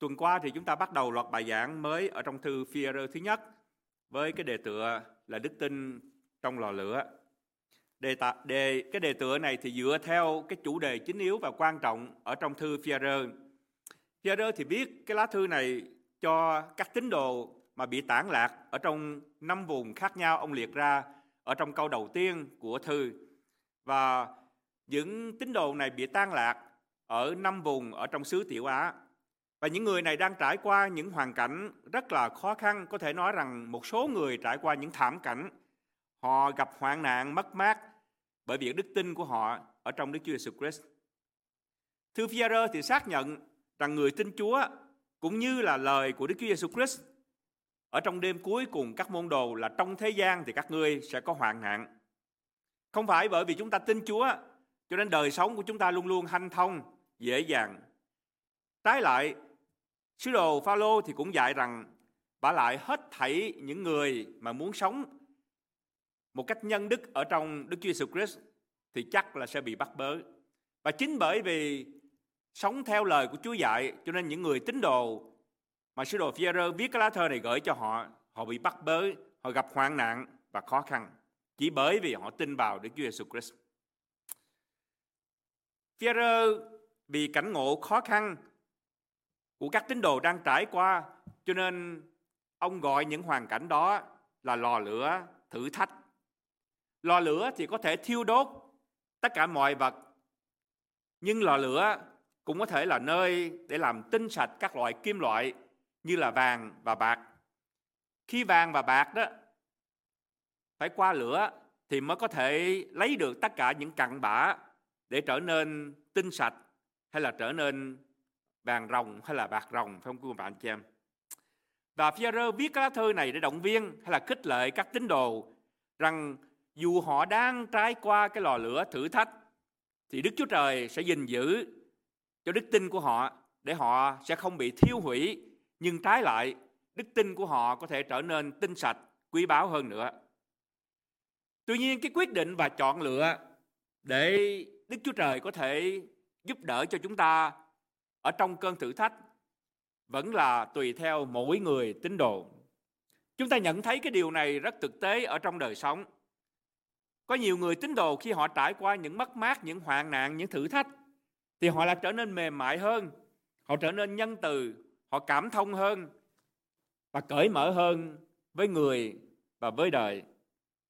Tuần qua thì chúng ta bắt đầu loạt bài giảng mới ở trong thư phi thứ nhất với cái đề tựa là đức tin trong lò lửa. Đề, tạ, đề cái đề tựa này thì dựa theo cái chủ đề chính yếu và quan trọng ở trong thư phi phi thì viết cái lá thư này cho các tín đồ mà bị tản lạc ở trong năm vùng khác nhau ông liệt ra ở trong câu đầu tiên của thư. Và những tín đồ này bị tan lạc ở năm vùng ở trong xứ Tiểu Á và những người này đang trải qua những hoàn cảnh rất là khó khăn, có thể nói rằng một số người trải qua những thảm cảnh. Họ gặp hoạn nạn, mất mát bởi vì đức tin của họ ở trong Đức Chúa Jesus Christ. Thư phi thì xác nhận rằng người tin Chúa cũng như là lời của Đức Chúa Jesus Christ ở trong đêm cuối cùng các môn đồ là trong thế gian thì các ngươi sẽ có hoạn nạn. Không phải bởi vì chúng ta tin Chúa cho nên đời sống của chúng ta luôn luôn hanh thông, dễ dàng. Trái lại, Sứ đồ Phaolô thì cũng dạy rằng bà lại hết thảy những người mà muốn sống một cách nhân đức ở trong Đức Chúa Jesus Christ thì chắc là sẽ bị bắt bớ. Và chính bởi vì sống theo lời của Chúa dạy cho nên những người tín đồ mà sứ đồ phi viết cái lá thơ này gửi cho họ, họ bị bắt bớ, họ gặp hoạn nạn và khó khăn chỉ bởi vì họ tin vào Đức Chúa Jesus Christ. phi vì cảnh ngộ khó khăn của các tín đồ đang trải qua, cho nên ông gọi những hoàn cảnh đó là lò lửa, thử thách. Lò lửa thì có thể thiêu đốt tất cả mọi vật, nhưng lò lửa cũng có thể là nơi để làm tinh sạch các loại kim loại như là vàng và bạc. Khi vàng và bạc đó phải qua lửa thì mới có thể lấy được tất cả những cặn bã để trở nên tinh sạch hay là trở nên vàng rồng hay là bạc rồng, phải không quý bạn chị em? Và Führer viết cái lá thư này để động viên hay là khích lệ các tín đồ rằng dù họ đang trải qua cái lò lửa thử thách, thì Đức Chúa Trời sẽ gìn giữ cho đức tin của họ để họ sẽ không bị thiêu hủy, nhưng trái lại, đức tin của họ có thể trở nên tinh sạch, quý báu hơn nữa. Tuy nhiên, cái quyết định và chọn lựa để Đức Chúa Trời có thể giúp đỡ cho chúng ta ở trong cơn thử thách vẫn là tùy theo mỗi người tín đồ. Chúng ta nhận thấy cái điều này rất thực tế ở trong đời sống. Có nhiều người tín đồ khi họ trải qua những mất mát, những hoạn nạn, những thử thách thì họ lại trở nên mềm mại hơn, họ trở nên nhân từ, họ cảm thông hơn và cởi mở hơn với người và với đời.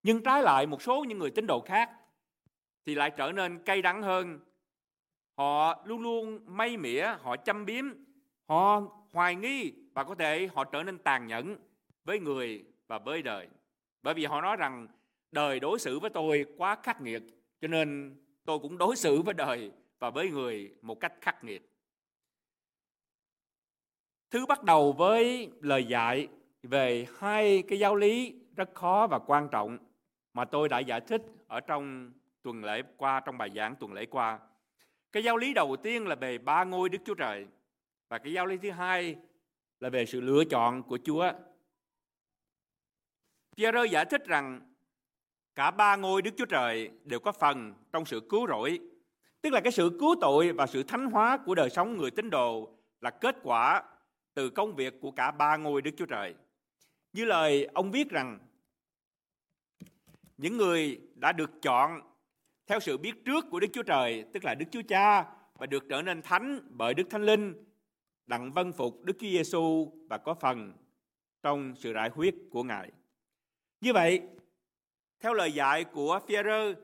Nhưng trái lại một số những người tín đồ khác thì lại trở nên cay đắng hơn, họ luôn luôn may mỉa, họ châm biếm, họ hoài nghi và có thể họ trở nên tàn nhẫn với người và với đời. Bởi vì họ nói rằng, đời đối xử với tôi quá khắc nghiệt, cho nên tôi cũng đối xử với đời và với người một cách khắc nghiệt. Thứ bắt đầu với lời dạy về hai cái giáo lý rất khó và quan trọng mà tôi đã giải thích ở trong tuần lễ qua, trong bài giảng tuần lễ qua cái giáo lý đầu tiên là về ba ngôi Đức Chúa Trời. Và cái giáo lý thứ hai là về sự lựa chọn của Chúa. Pierre giải thích rằng cả ba ngôi Đức Chúa Trời đều có phần trong sự cứu rỗi. Tức là cái sự cứu tội và sự thánh hóa của đời sống người tín đồ là kết quả từ công việc của cả ba ngôi Đức Chúa Trời. Như lời ông viết rằng, những người đã được chọn theo sự biết trước của Đức Chúa Trời, tức là Đức Chúa Cha và được trở nên thánh bởi Đức Thánh Linh, đặng vân phục Đức Chúa Giêsu và có phần trong sự rải huyết của Ngài. Như vậy, theo lời dạy của Führer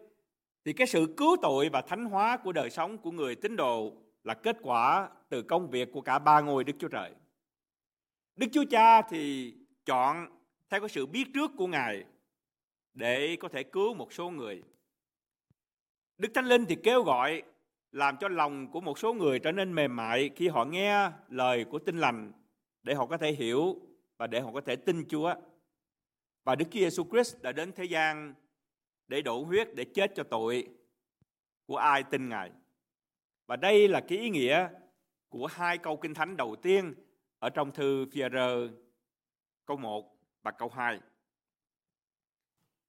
thì cái sự cứu tội và thánh hóa của đời sống của người tín đồ là kết quả từ công việc của cả ba ngôi Đức Chúa Trời. Đức Chúa Cha thì chọn theo cái sự biết trước của Ngài để có thể cứu một số người. Đức Thánh Linh thì kêu gọi, làm cho lòng của một số người trở nên mềm mại khi họ nghe lời của tin lành để họ có thể hiểu và để họ có thể tin Chúa. Và Đức Chúa Giêsu Christ đã đến thế gian để đổ huyết, để chết cho tội của ai tin Ngài. Và đây là cái ý nghĩa của hai câu kinh thánh đầu tiên ở trong thư phi câu 1 và câu 2.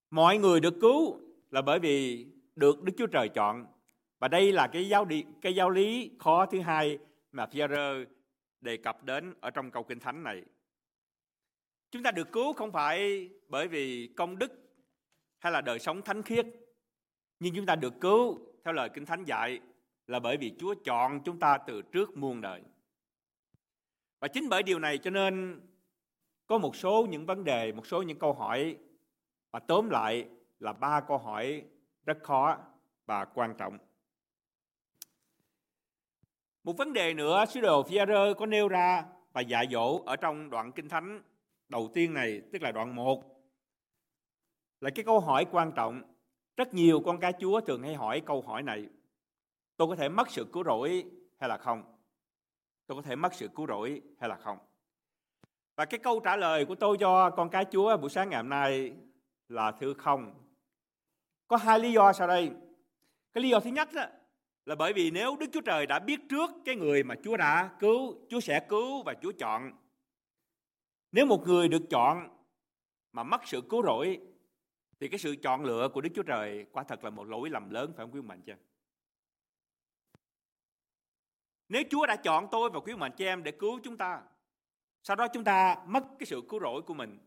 Mọi người được cứu là bởi vì được Đức Chúa Trời chọn. Và đây là cái giáo đi, cái giáo lý khó thứ hai mà Pierre đề cập đến ở trong câu kinh thánh này. Chúng ta được cứu không phải bởi vì công đức hay là đời sống thánh khiết, nhưng chúng ta được cứu theo lời kinh thánh dạy là bởi vì Chúa chọn chúng ta từ trước muôn đời. Và chính bởi điều này cho nên có một số những vấn đề, một số những câu hỏi và tóm lại là ba câu hỏi rất khó và quan trọng. Một vấn đề nữa sứ đồ phi có nêu ra và dạy dỗ ở trong đoạn kinh thánh đầu tiên này, tức là đoạn 1 là cái câu hỏi quan trọng. Rất nhiều con cái Chúa thường hay hỏi câu hỏi này. Tôi có thể mất sự cứu rỗi hay là không? Tôi có thể mất sự cứu rỗi hay là không? Và cái câu trả lời của tôi cho con cái Chúa buổi sáng ngày hôm nay là thưa không. Có hai lý do sau đây. Cái lý do thứ nhất đó, là bởi vì nếu Đức Chúa Trời đã biết trước cái người mà Chúa đã cứu, Chúa sẽ cứu và Chúa chọn. Nếu một người được chọn mà mất sự cứu rỗi thì cái sự chọn lựa của Đức Chúa Trời quả thật là một lỗi lầm lớn phải không quý mạnh chị em? Nếu Chúa đã chọn tôi và quý mạnh chị em để cứu chúng ta, sau đó chúng ta mất cái sự cứu rỗi của mình,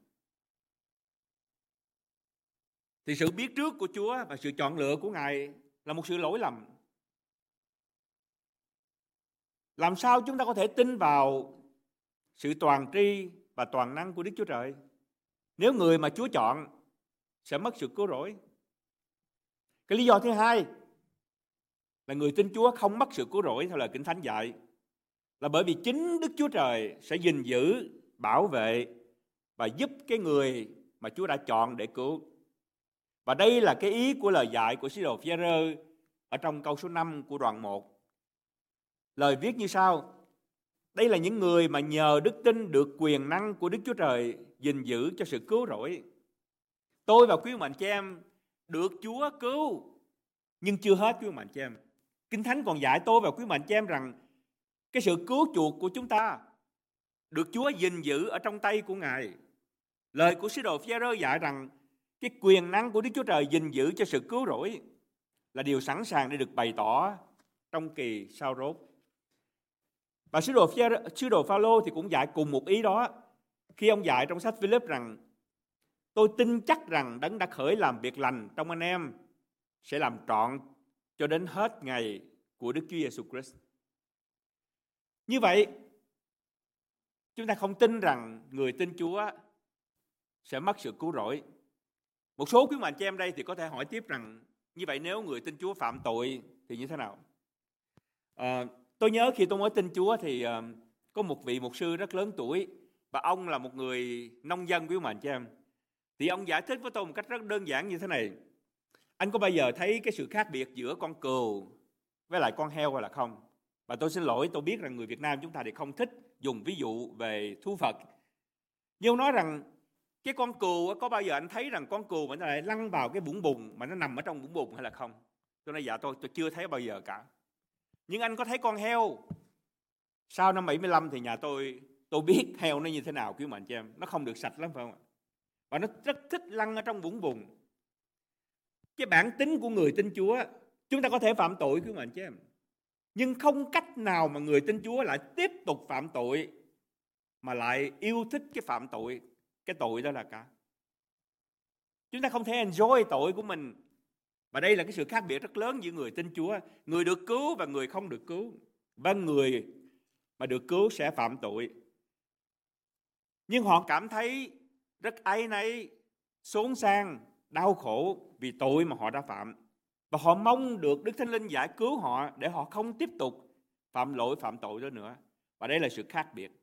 thì sự biết trước của Chúa và sự chọn lựa của Ngài là một sự lỗi lầm. Làm sao chúng ta có thể tin vào sự toàn tri và toàn năng của Đức Chúa Trời? Nếu người mà Chúa chọn sẽ mất sự cứu rỗi. Cái lý do thứ hai là người tin Chúa không mất sự cứu rỗi theo lời Kinh Thánh dạy là bởi vì chính Đức Chúa Trời sẽ gìn giữ, bảo vệ và giúp cái người mà Chúa đã chọn để cứu. Và đây là cái ý của lời dạy của sứ đồ phi ở trong câu số 5 của đoạn 1. Lời viết như sau: Đây là những người mà nhờ đức tin được quyền năng của Đức Chúa Trời gìn giữ cho sự cứu rỗi. Tôi và quý mạnh chị em được Chúa cứu, nhưng chưa hết quý mạnh chị em. Kinh Thánh còn dạy tôi và quý mạnh chị em rằng cái sự cứu chuộc của chúng ta được Chúa gìn giữ ở trong tay của Ngài. Lời của sứ đồ phi dạy rằng cái quyền năng của Đức Chúa Trời gìn giữ cho sự cứu rỗi là điều sẵn sàng để được bày tỏ trong kỳ sau rốt. Và sứ đồ sứ đồ Phaolô thì cũng dạy cùng một ý đó khi ông dạy trong sách Philip rằng tôi tin chắc rằng đấng đã khởi làm việc lành trong anh em sẽ làm trọn cho đến hết ngày của Đức Chúa Giêsu Christ. Như vậy, chúng ta không tin rằng người tin Chúa sẽ mất sự cứu rỗi. Một số quý mạnh chị em đây thì có thể hỏi tiếp rằng như vậy nếu người tin Chúa phạm tội thì như thế nào? À, Tôi nhớ khi tôi mới tin Chúa thì uh, có một vị mục sư rất lớn tuổi và ông là một người nông dân quý mạnh cho em. Thì ông giải thích với tôi một cách rất đơn giản như thế này. Anh có bao giờ thấy cái sự khác biệt giữa con cừu với lại con heo hay là không? Và tôi xin lỗi, tôi biết rằng người Việt Nam chúng ta thì không thích dùng ví dụ về thú Phật. Nhưng ông nói rằng cái con cừu có bao giờ anh thấy rằng con cừu mà nó lại lăn vào cái bụng bùn mà nó nằm ở trong bụng bùn hay là không? Tôi nói dạ tôi tôi chưa thấy bao giờ cả. Nhưng anh có thấy con heo? Sau năm 75 thì nhà tôi tôi biết heo nó như thế nào quý mạnh cho em, nó không được sạch lắm, phải không ạ? Và nó rất thích lăn ở trong vũng bùn. Cái bản tính của người tin Chúa chúng ta có thể phạm tội quý mạnh cho em. Nhưng không cách nào mà người tin Chúa lại tiếp tục phạm tội mà lại yêu thích cái phạm tội cái tội đó là cả chúng ta không thể enjoy tội của mình và đây là cái sự khác biệt rất lớn giữa người tin Chúa, người được cứu và người không được cứu. Và người mà được cứu sẽ phạm tội. Nhưng họ cảm thấy rất áy náy, xốn sang, đau khổ vì tội mà họ đã phạm. Và họ mong được Đức Thánh Linh giải cứu họ để họ không tiếp tục phạm lỗi phạm tội đó nữa. Và đây là sự khác biệt.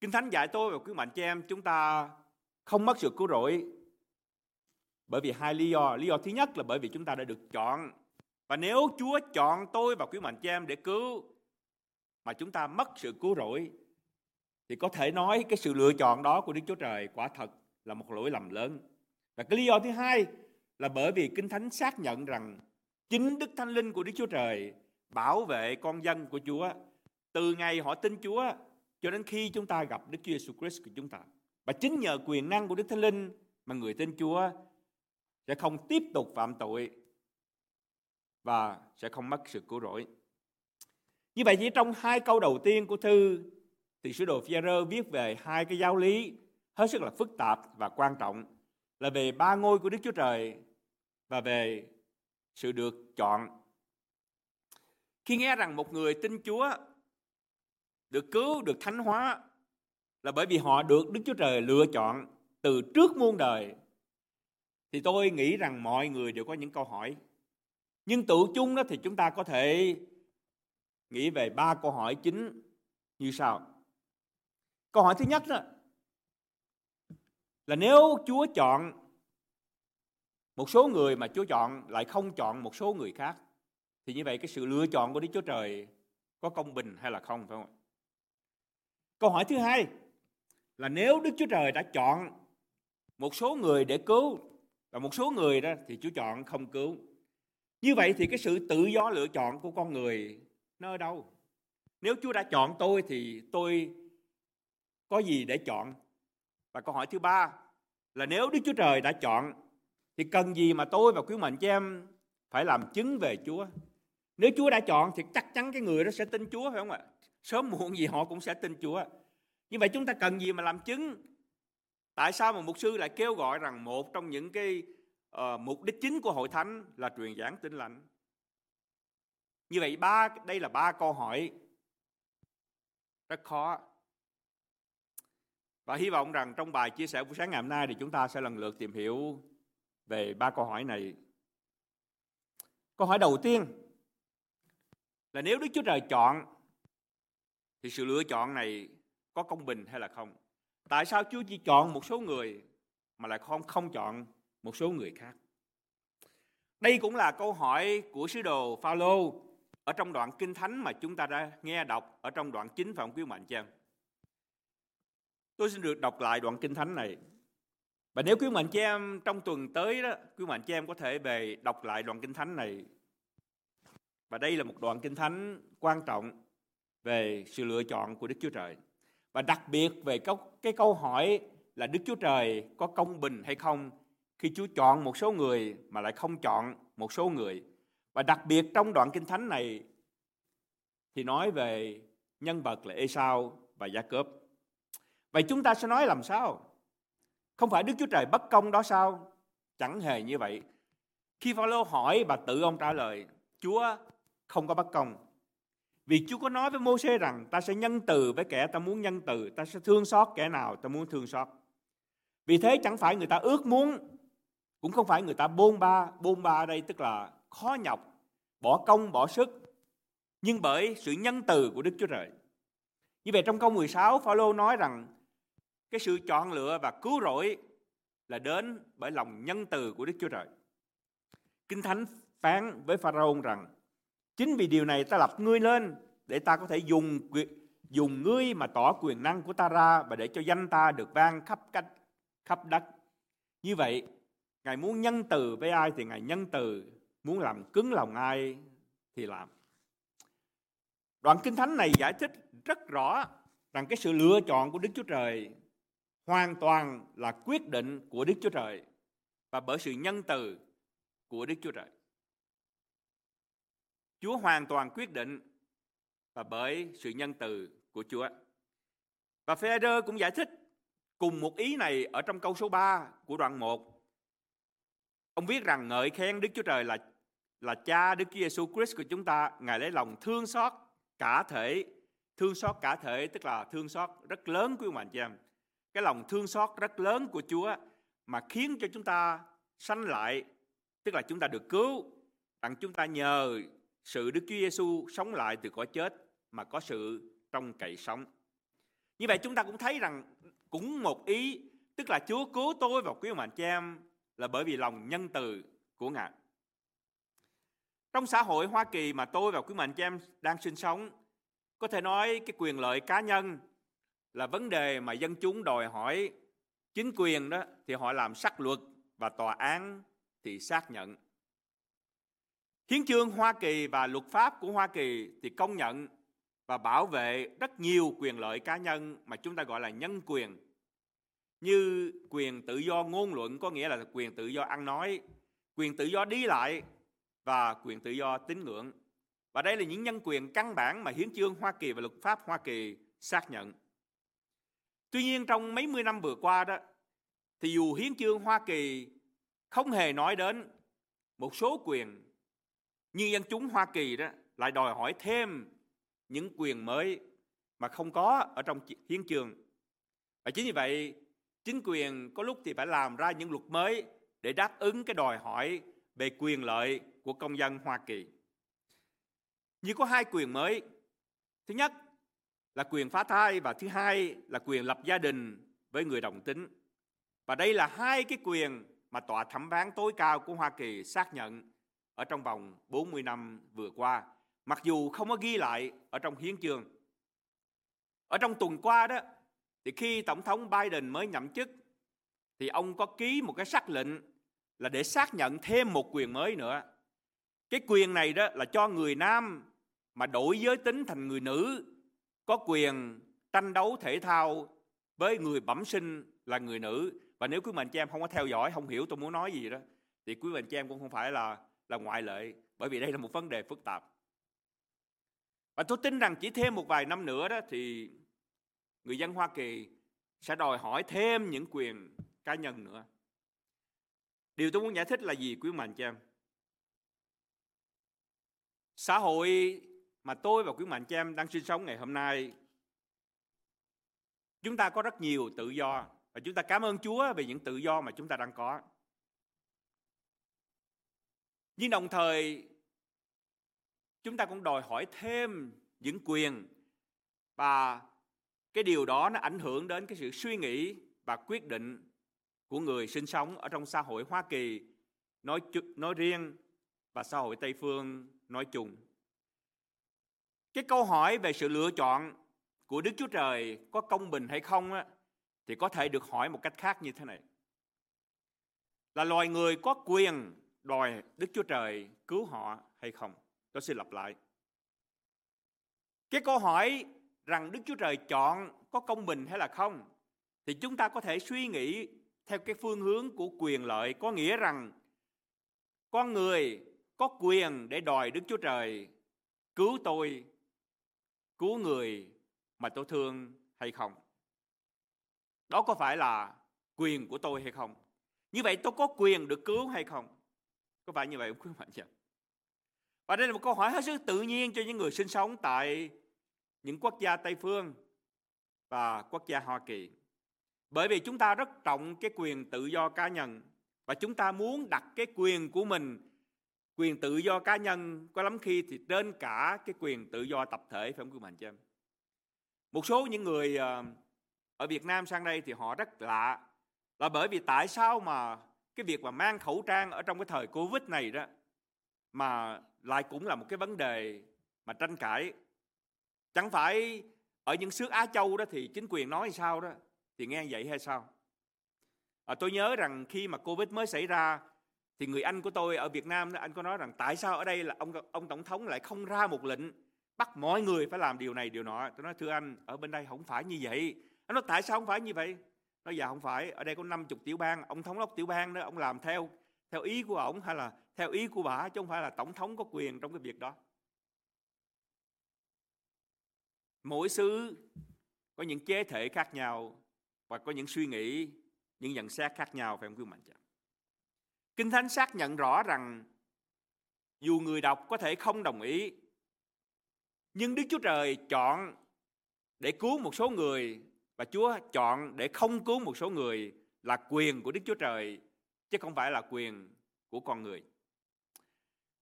Kinh Thánh dạy tôi và quý mạnh chị em, chúng ta không mất sự cứu rỗi bởi vì hai lý do. Lý do thứ nhất là bởi vì chúng ta đã được chọn. Và nếu Chúa chọn tôi và quý mạnh chị em để cứu mà chúng ta mất sự cứu rỗi, thì có thể nói cái sự lựa chọn đó của Đức Chúa Trời quả thật là một lỗi lầm lớn. Và cái lý do thứ hai là bởi vì Kinh Thánh xác nhận rằng chính Đức Thánh Linh của Đức Chúa Trời bảo vệ con dân của Chúa từ ngày họ tin Chúa cho đến khi chúng ta gặp Đức Chúa Giêsu Christ của chúng ta. Và chính nhờ quyền năng của Đức Thánh Linh mà người tin Chúa sẽ không tiếp tục phạm tội và sẽ không mất sự cứu rỗi. Như vậy chỉ trong hai câu đầu tiên của thư thì sứ đồ phi viết về hai cái giáo lý hết sức là phức tạp và quan trọng, là về ba ngôi của Đức Chúa Trời và về sự được chọn. Khi nghe rằng một người tin Chúa được cứu, được thánh hóa là bởi vì họ được Đức Chúa Trời lựa chọn từ trước muôn đời thì tôi nghĩ rằng mọi người đều có những câu hỏi. Nhưng tự chung đó thì chúng ta có thể nghĩ về ba câu hỏi chính như sau. Câu hỏi thứ nhất đó là nếu Chúa chọn một số người mà Chúa chọn lại không chọn một số người khác thì như vậy cái sự lựa chọn của Đức Chúa Trời có công bình hay là không phải không? Câu hỏi thứ hai là nếu Đức Chúa Trời đã chọn một số người để cứu và một số người đó thì Chúa chọn không cứu. Như vậy thì cái sự tự do lựa chọn của con người nó ở đâu? Nếu Chúa đã chọn tôi thì tôi có gì để chọn? Và câu hỏi thứ ba là nếu Đức Chúa Trời đã chọn thì cần gì mà tôi và quý mạnh cho em phải làm chứng về Chúa? Nếu Chúa đã chọn thì chắc chắn cái người đó sẽ tin Chúa, phải không ạ? Sớm muộn gì họ cũng sẽ tin Chúa. Như vậy chúng ta cần gì mà làm chứng? Tại sao mà mục sư lại kêu gọi rằng một trong những cái uh, mục đích chính của hội thánh là truyền giảng tin lành? Như vậy ba đây là ba câu hỏi rất khó. Và hy vọng rằng trong bài chia sẻ buổi sáng ngày hôm nay thì chúng ta sẽ lần lượt tìm hiểu về ba câu hỏi này. Câu hỏi đầu tiên là nếu Đức Chúa Trời chọn thì sự lựa chọn này có công bình hay là không? Tại sao Chúa chỉ chọn một số người mà lại không không chọn một số người khác? Đây cũng là câu hỏi của sứ đồ Phaolô ở trong đoạn kinh thánh mà chúng ta đã nghe đọc ở trong đoạn chính phải không quý mạnh chăng? Tôi xin được đọc lại đoạn kinh thánh này. Và nếu quý mạnh chị em trong tuần tới đó, quý mạnh chị em có thể về đọc lại đoạn kinh thánh này. Và đây là một đoạn kinh thánh quan trọng về sự lựa chọn của Đức Chúa Trời. Và đặc biệt về cái câu hỏi là Đức Chúa Trời có công bình hay không khi Chúa chọn một số người mà lại không chọn một số người. Và đặc biệt trong đoạn kinh thánh này thì nói về nhân vật là Esau và Gia Cớp. Vậy chúng ta sẽ nói làm sao? Không phải Đức Chúa Trời bất công đó sao? Chẳng hề như vậy. Khi Phaolô hỏi và tự ông trả lời, Chúa không có bất công. Vì Chúa có nói với Môsê rằng ta sẽ nhân từ với kẻ ta muốn nhân từ, ta sẽ thương xót kẻ nào ta muốn thương xót. Vì thế chẳng phải người ta ước muốn, cũng không phải người ta bôn ba, bôn ba ở đây tức là khó nhọc, bỏ công, bỏ sức, nhưng bởi sự nhân từ của Đức Chúa Trời. Như vậy trong câu 16, Phaolô nói rằng cái sự chọn lựa và cứu rỗi là đến bởi lòng nhân từ của Đức Chúa Trời. Kinh Thánh phán với Pharaoh rằng chính vì điều này ta lập ngươi lên để ta có thể dùng dùng ngươi mà tỏ quyền năng của ta ra và để cho danh ta được vang khắp cách khắp đất. Như vậy, Ngài muốn nhân từ với ai thì Ngài nhân từ, muốn làm cứng lòng ai thì làm. Đoạn Kinh Thánh này giải thích rất rõ rằng cái sự lựa chọn của Đức Chúa Trời hoàn toàn là quyết định của Đức Chúa Trời và bởi sự nhân từ của Đức Chúa Trời. Chúa hoàn toàn quyết định và bởi sự nhân từ của Chúa. Và Phêrô cũng giải thích cùng một ý này ở trong câu số 3 của đoạn 1. Ông viết rằng ngợi khen Đức Chúa Trời là là cha Đức Chúa Giêsu Christ của chúng ta, Ngài lấy lòng thương xót cả thể, thương xót cả thể tức là thương xót rất lớn của ông chị em cái lòng thương xót rất lớn của Chúa mà khiến cho chúng ta sanh lại, tức là chúng ta được cứu, rằng chúng ta nhờ sự Đức Chúa Giêsu sống lại từ cõi chết mà có sự trong cậy sống. Như vậy chúng ta cũng thấy rằng cũng một ý, tức là Chúa cứu tôi và quý ông anh chị em là bởi vì lòng nhân từ của Ngài. Trong xã hội Hoa Kỳ mà tôi và quý mạnh chị em đang sinh sống, có thể nói cái quyền lợi cá nhân là vấn đề mà dân chúng đòi hỏi chính quyền đó thì họ làm sắc luật và tòa án thì xác nhận. Hiến chương Hoa Kỳ và luật pháp của Hoa Kỳ thì công nhận và bảo vệ rất nhiều quyền lợi cá nhân mà chúng ta gọi là nhân quyền. Như quyền tự do ngôn luận có nghĩa là quyền tự do ăn nói, quyền tự do đi lại và quyền tự do tín ngưỡng. Và đây là những nhân quyền căn bản mà hiến chương Hoa Kỳ và luật pháp Hoa Kỳ xác nhận. Tuy nhiên trong mấy mươi năm vừa qua đó thì dù hiến chương Hoa Kỳ không hề nói đến một số quyền nhưng dân chúng Hoa Kỳ đó lại đòi hỏi thêm những quyền mới mà không có ở trong hiến trường Và chính vì vậy, chính quyền có lúc thì phải làm ra những luật mới để đáp ứng cái đòi hỏi về quyền lợi của công dân Hoa Kỳ. Như có hai quyền mới. Thứ nhất là quyền phá thai và thứ hai là quyền lập gia đình với người đồng tính. Và đây là hai cái quyền mà tòa thẩm phán tối cao của Hoa Kỳ xác nhận ở trong vòng 40 năm vừa qua, mặc dù không có ghi lại ở trong hiến chương. Ở trong tuần qua đó, thì khi Tổng thống Biden mới nhậm chức, thì ông có ký một cái sắc lệnh là để xác nhận thêm một quyền mới nữa. Cái quyền này đó là cho người nam mà đổi giới tính thành người nữ có quyền tranh đấu thể thao với người bẩm sinh là người nữ và nếu quý mình chị em không có theo dõi không hiểu tôi muốn nói gì đó thì quý mình chị em cũng không phải là là ngoại lệ, bởi vì đây là một vấn đề phức tạp. Và tôi tin rằng chỉ thêm một vài năm nữa đó thì người dân Hoa Kỳ sẽ đòi hỏi thêm những quyền cá nhân nữa. Điều tôi muốn giải thích là gì, quý mạnh cho em? Xã hội mà tôi và quý mạnh cho em đang sinh sống ngày hôm nay, chúng ta có rất nhiều tự do và chúng ta cảm ơn Chúa về những tự do mà chúng ta đang có. Nhưng đồng thời chúng ta cũng đòi hỏi thêm những quyền và cái điều đó nó ảnh hưởng đến cái sự suy nghĩ và quyết định của người sinh sống ở trong xã hội Hoa Kỳ nói nói riêng và xã hội Tây phương nói chung. Cái câu hỏi về sự lựa chọn của Đức Chúa Trời có công bình hay không á, thì có thể được hỏi một cách khác như thế này. Là loài người có quyền đòi Đức Chúa Trời cứu họ hay không? Tôi xin lặp lại. Cái câu hỏi rằng Đức Chúa Trời chọn có công bình hay là không thì chúng ta có thể suy nghĩ theo cái phương hướng của quyền lợi có nghĩa rằng con người có quyền để đòi Đức Chúa Trời cứu tôi, cứu người mà tôi thương hay không? Đó có phải là quyền của tôi hay không? Như vậy tôi có quyền được cứu hay không? Có phải như vậy không quý bạn chị? Và đây là một câu hỏi hết sức tự nhiên cho những người sinh sống tại những quốc gia Tây Phương và quốc gia Hoa Kỳ. Bởi vì chúng ta rất trọng cái quyền tự do cá nhân và chúng ta muốn đặt cái quyền của mình, quyền tự do cá nhân có lắm khi thì trên cả cái quyền tự do tập thể phải không quý mạnh chị em? Một số những người ờ, ở Việt Nam sang đây thì họ rất lạ là bởi vì tại sao mà cái việc mà mang khẩu trang ở trong cái thời Covid này đó mà lại cũng là một cái vấn đề mà tranh cãi. Chẳng phải ở những xứ Á Châu đó thì chính quyền nói sao đó thì nghe vậy hay sao? À, tôi nhớ rằng khi mà Covid mới xảy ra thì người anh của tôi ở Việt Nam đó, anh có nói rằng tại sao ở đây là ông ông tổng thống lại không ra một lệnh bắt mọi người phải làm điều này điều nọ. Tôi nói thưa anh, ở bên đây không phải như vậy. Anh nói tại sao không phải như vậy? Nói dạ không phải, ở đây có 50 tiểu bang, ông thống đốc tiểu bang đó, ông làm theo theo ý của ông hay là theo ý của bà chứ không phải là tổng thống có quyền trong cái việc đó. Mỗi xứ có những chế thể khác nhau và có những suy nghĩ, những nhận xét khác nhau phải không quý mạnh chẳng? Kinh Thánh xác nhận rõ rằng dù người đọc có thể không đồng ý, nhưng Đức Chúa Trời chọn để cứu một số người và Chúa chọn để không cứu một số người là quyền của Đức Chúa Trời chứ không phải là quyền của con người.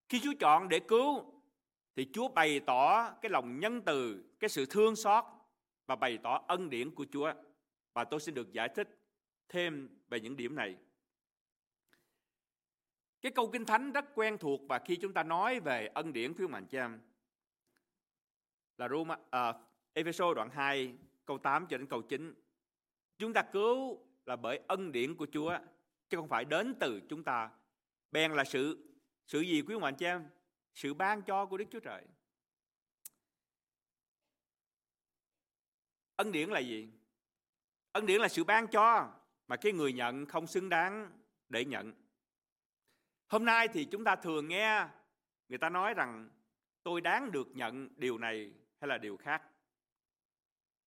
Khi Chúa chọn để cứu thì Chúa bày tỏ cái lòng nhân từ, cái sự thương xót và bày tỏ ân điển của Chúa. Và tôi xin được giải thích thêm về những điểm này. Cái câu Kinh Thánh rất quen thuộc và khi chúng ta nói về ân điển phiếu mạnh cha là Roma, uh, Ephesos đoạn 2 câu 8 cho đến câu 9. Chúng ta cứu là bởi ân điển của Chúa, chứ không phải đến từ chúng ta. Bèn là sự sự gì quý ông anh chị em? Sự ban cho của Đức Chúa Trời. Ân điển là gì? Ân điển là sự ban cho mà cái người nhận không xứng đáng để nhận. Hôm nay thì chúng ta thường nghe người ta nói rằng, tôi đáng được nhận điều này hay là điều khác.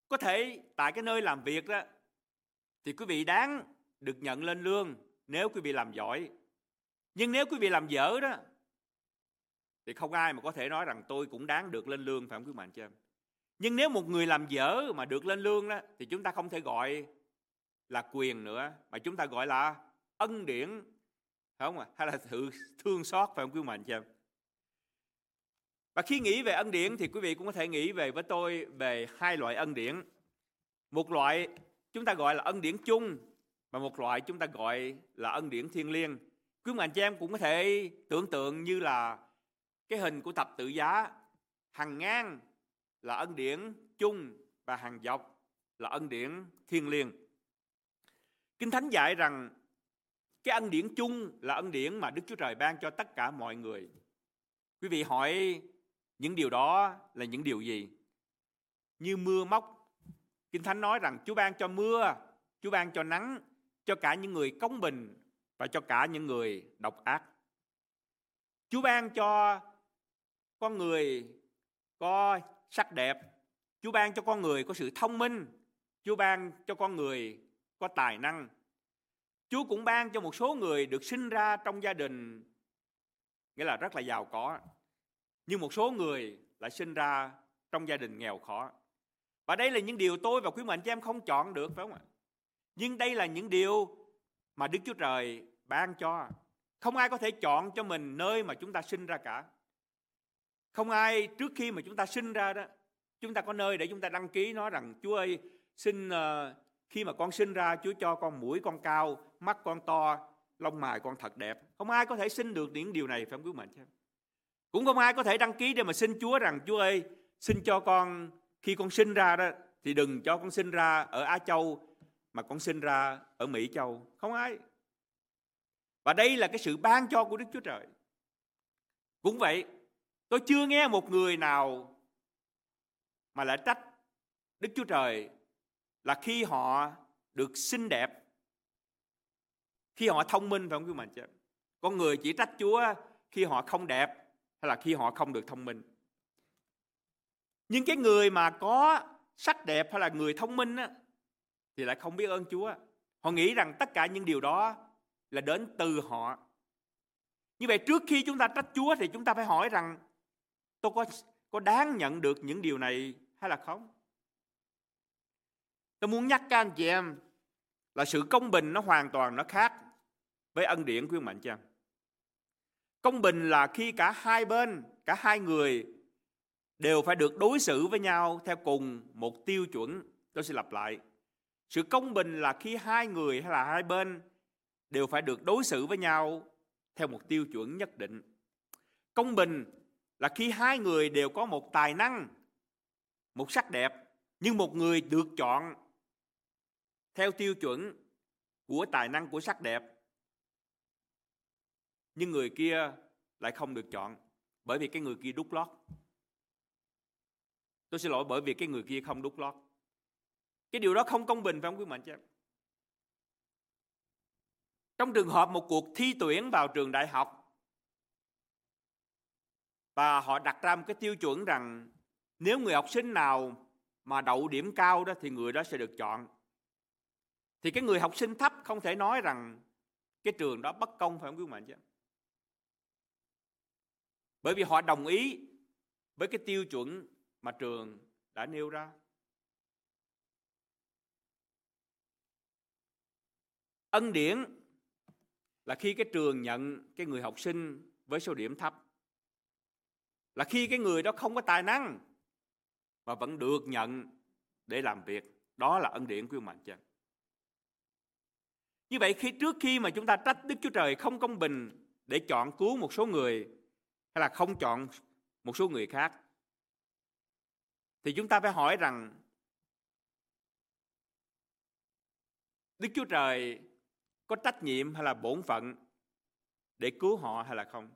Có thể tại cái nơi làm việc đó, thì quý vị đáng được nhận lên lương nếu quý vị làm giỏi. Nhưng nếu quý vị làm dở đó, thì không ai mà có thể nói rằng tôi cũng đáng được lên lương, phải không quý mạnh cho em? Nhưng nếu một người làm dở mà được lên lương đó, thì chúng ta không thể gọi là quyền nữa, mà chúng ta gọi là ân điển, phải không ạ? Hay là sự thương xót, phải không quý mạnh cho em? Và khi nghĩ về ân điển thì quý vị cũng có thể nghĩ về với tôi về hai loại ân điển. Một loại chúng ta gọi là ân điển chung và một loại chúng ta gọi là ân điển thiên liêng. Quý anh chị em cũng có thể tưởng tượng như là cái hình của thập tự giá hàng ngang là ân điển chung và hàng dọc là ân điển thiên liêng. Kinh Thánh dạy rằng cái ân điển chung là ân điển mà Đức Chúa Trời ban cho tất cả mọi người. Quý vị hỏi những điều đó là những điều gì? Như mưa móc. Kinh Thánh nói rằng Chúa ban cho mưa, Chúa ban cho nắng, cho cả những người công bình và cho cả những người độc ác. Chúa ban cho con người có sắc đẹp, Chúa ban cho con người có sự thông minh, Chúa ban cho con người có tài năng. Chúa cũng ban cho một số người được sinh ra trong gia đình nghĩa là rất là giàu có. Nhưng một số người lại sinh ra trong gia đình nghèo khó. Và đây là những điều tôi và quý mệnh cho em không chọn được phải không ạ? Nhưng đây là những điều mà Đức Chúa Trời ban cho. Không ai có thể chọn cho mình nơi mà chúng ta sinh ra cả. Không ai trước khi mà chúng ta sinh ra đó, chúng ta có nơi để chúng ta đăng ký nói rằng Chúa ơi, xin uh, khi mà con sinh ra Chúa cho con mũi con cao, mắt con to, lông mày con thật đẹp. Không ai có thể xin được những điều này phải không quý mệnh chứ? Cũng không ai có thể đăng ký để mà xin Chúa rằng Chúa ơi, xin cho con khi con sinh ra đó thì đừng cho con sinh ra ở Á Châu mà con sinh ra ở Mỹ Châu. Không ai. Và đây là cái sự ban cho của Đức Chúa Trời. Cũng vậy, tôi chưa nghe một người nào mà lại trách Đức Chúa Trời là khi họ được xinh đẹp, khi họ thông minh phải không quý mạnh chứ? Con người chỉ trách Chúa khi họ không đẹp hay là khi họ không được thông minh. Nhưng cái người mà có sách đẹp hay là người thông minh á, thì lại không biết ơn Chúa. Họ nghĩ rằng tất cả những điều đó là đến từ họ. Như vậy trước khi chúng ta trách Chúa thì chúng ta phải hỏi rằng tôi có có đáng nhận được những điều này hay là không? Tôi muốn nhắc các anh chị em là sự công bình nó hoàn toàn nó khác với ân điển khuyên mạnh chăng? Công bình là khi cả hai bên, cả hai người đều phải được đối xử với nhau theo cùng một tiêu chuẩn. Tôi sẽ lặp lại. Sự công bình là khi hai người hay là hai bên đều phải được đối xử với nhau theo một tiêu chuẩn nhất định. Công bình là khi hai người đều có một tài năng, một sắc đẹp, nhưng một người được chọn theo tiêu chuẩn của tài năng của sắc đẹp nhưng người kia lại không được chọn, bởi vì cái người kia đút lót. Tôi xin lỗi, bởi vì cái người kia không đút lót. Cái điều đó không công bình phải không quý mạnh chứ trong trường hợp một cuộc thi tuyển vào trường đại học, và họ đặt ra một cái tiêu chuẩn rằng nếu người học sinh nào mà đậu điểm cao đó thì người đó sẽ được chọn. Thì cái người học sinh thấp không thể nói rằng cái trường đó bất công phải không quý mạnh chứ bởi vì họ đồng ý với cái tiêu chuẩn mà trường đã nêu ra. Ân điển là khi cái trường nhận cái người học sinh với số điểm thấp. Là khi cái người đó không có tài năng mà vẫn được nhận để làm việc. Đó là ân điển của mạnh chân. Như vậy khi trước khi mà chúng ta trách Đức Chúa Trời không công bình để chọn cứu một số người hay là không chọn một số người khác thì chúng ta phải hỏi rằng, Đức Chúa Trời có trách nhiệm hay là bổn phận để cứu họ hay là không?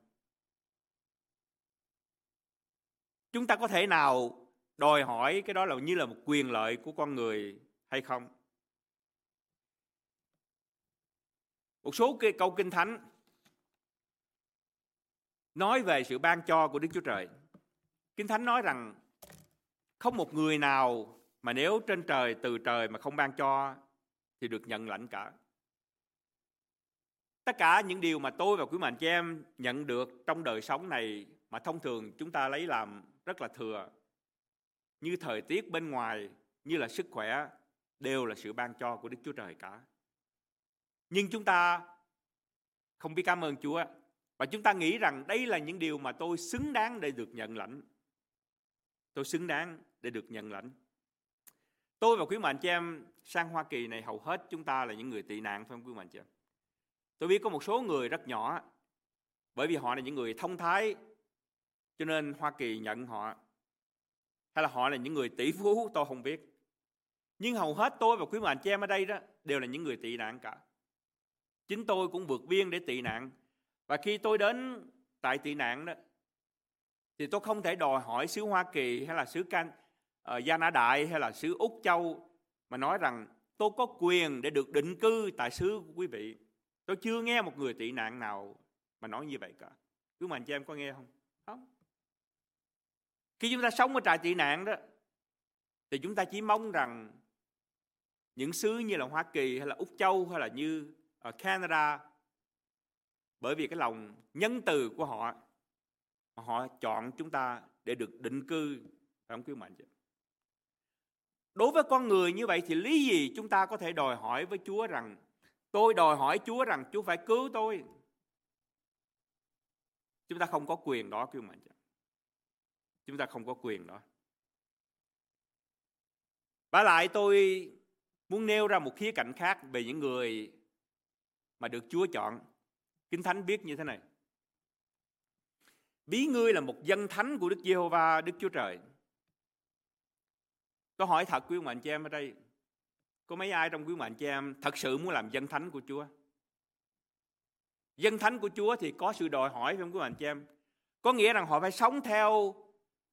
Chúng ta có thể nào đòi hỏi cái đó là như là một quyền lợi của con người hay không? Một số cái câu kinh thánh nói về sự ban cho của Đức Chúa Trời. Kinh Thánh nói rằng không một người nào mà nếu trên trời từ trời mà không ban cho thì được nhận lãnh cả. Tất cả những điều mà tôi và quý mạnh chị em nhận được trong đời sống này mà thông thường chúng ta lấy làm rất là thừa. Như thời tiết bên ngoài, như là sức khỏe, đều là sự ban cho của Đức Chúa Trời cả. Nhưng chúng ta không biết cảm ơn Chúa và chúng ta nghĩ rằng đây là những điều mà tôi xứng đáng để được nhận lãnh. Tôi xứng đáng để được nhận lãnh. Tôi và quý mạnh chị em sang Hoa Kỳ này hầu hết chúng ta là những người tị nạn phải không quý mạnh chị em? Tôi biết có một số người rất nhỏ, bởi vì họ là những người thông thái, cho nên Hoa Kỳ nhận họ hay là họ là những người tỷ phú, tôi không biết. Nhưng hầu hết tôi và quý mạnh chị em ở đây đó đều là những người tị nạn cả. Chính tôi cũng vượt biên để tị nạn và khi tôi đến tại tị nạn đó thì tôi không thể đòi hỏi xứ Hoa Kỳ hay là xứ Can ờ, uh, Gia Na Đại hay là xứ Úc Châu mà nói rằng tôi có quyền để được định cư tại xứ của quý vị. Tôi chưa nghe một người tị nạn nào mà nói như vậy cả. Cứ mà anh chị em có nghe không? Không. Khi chúng ta sống ở trại tị nạn đó thì chúng ta chỉ mong rằng những xứ như là Hoa Kỳ hay là Úc Châu hay là như ở Canada bởi vì cái lòng nhân từ của họ họ chọn chúng ta để được định cư, phải không quý mạnh chứ? đối với con người như vậy thì lý gì chúng ta có thể đòi hỏi với Chúa rằng, tôi đòi hỏi Chúa rằng Chúa phải cứu tôi chúng ta không có quyền đó, quý mạnh chứ? chúng ta không có quyền đó và lại tôi muốn nêu ra một khía cạnh khác về những người mà được Chúa chọn. Kinh Thánh viết như thế này. Bí ngươi là một dân thánh của Đức Giê-hô-va, Đức Chúa Trời. Tôi hỏi thật quý ông anh chị em ở đây, có mấy ai trong quý ông anh chị em thật sự muốn làm dân thánh của Chúa? Dân thánh của Chúa thì có sự đòi hỏi không quý ông anh chị em? Có nghĩa rằng họ phải sống theo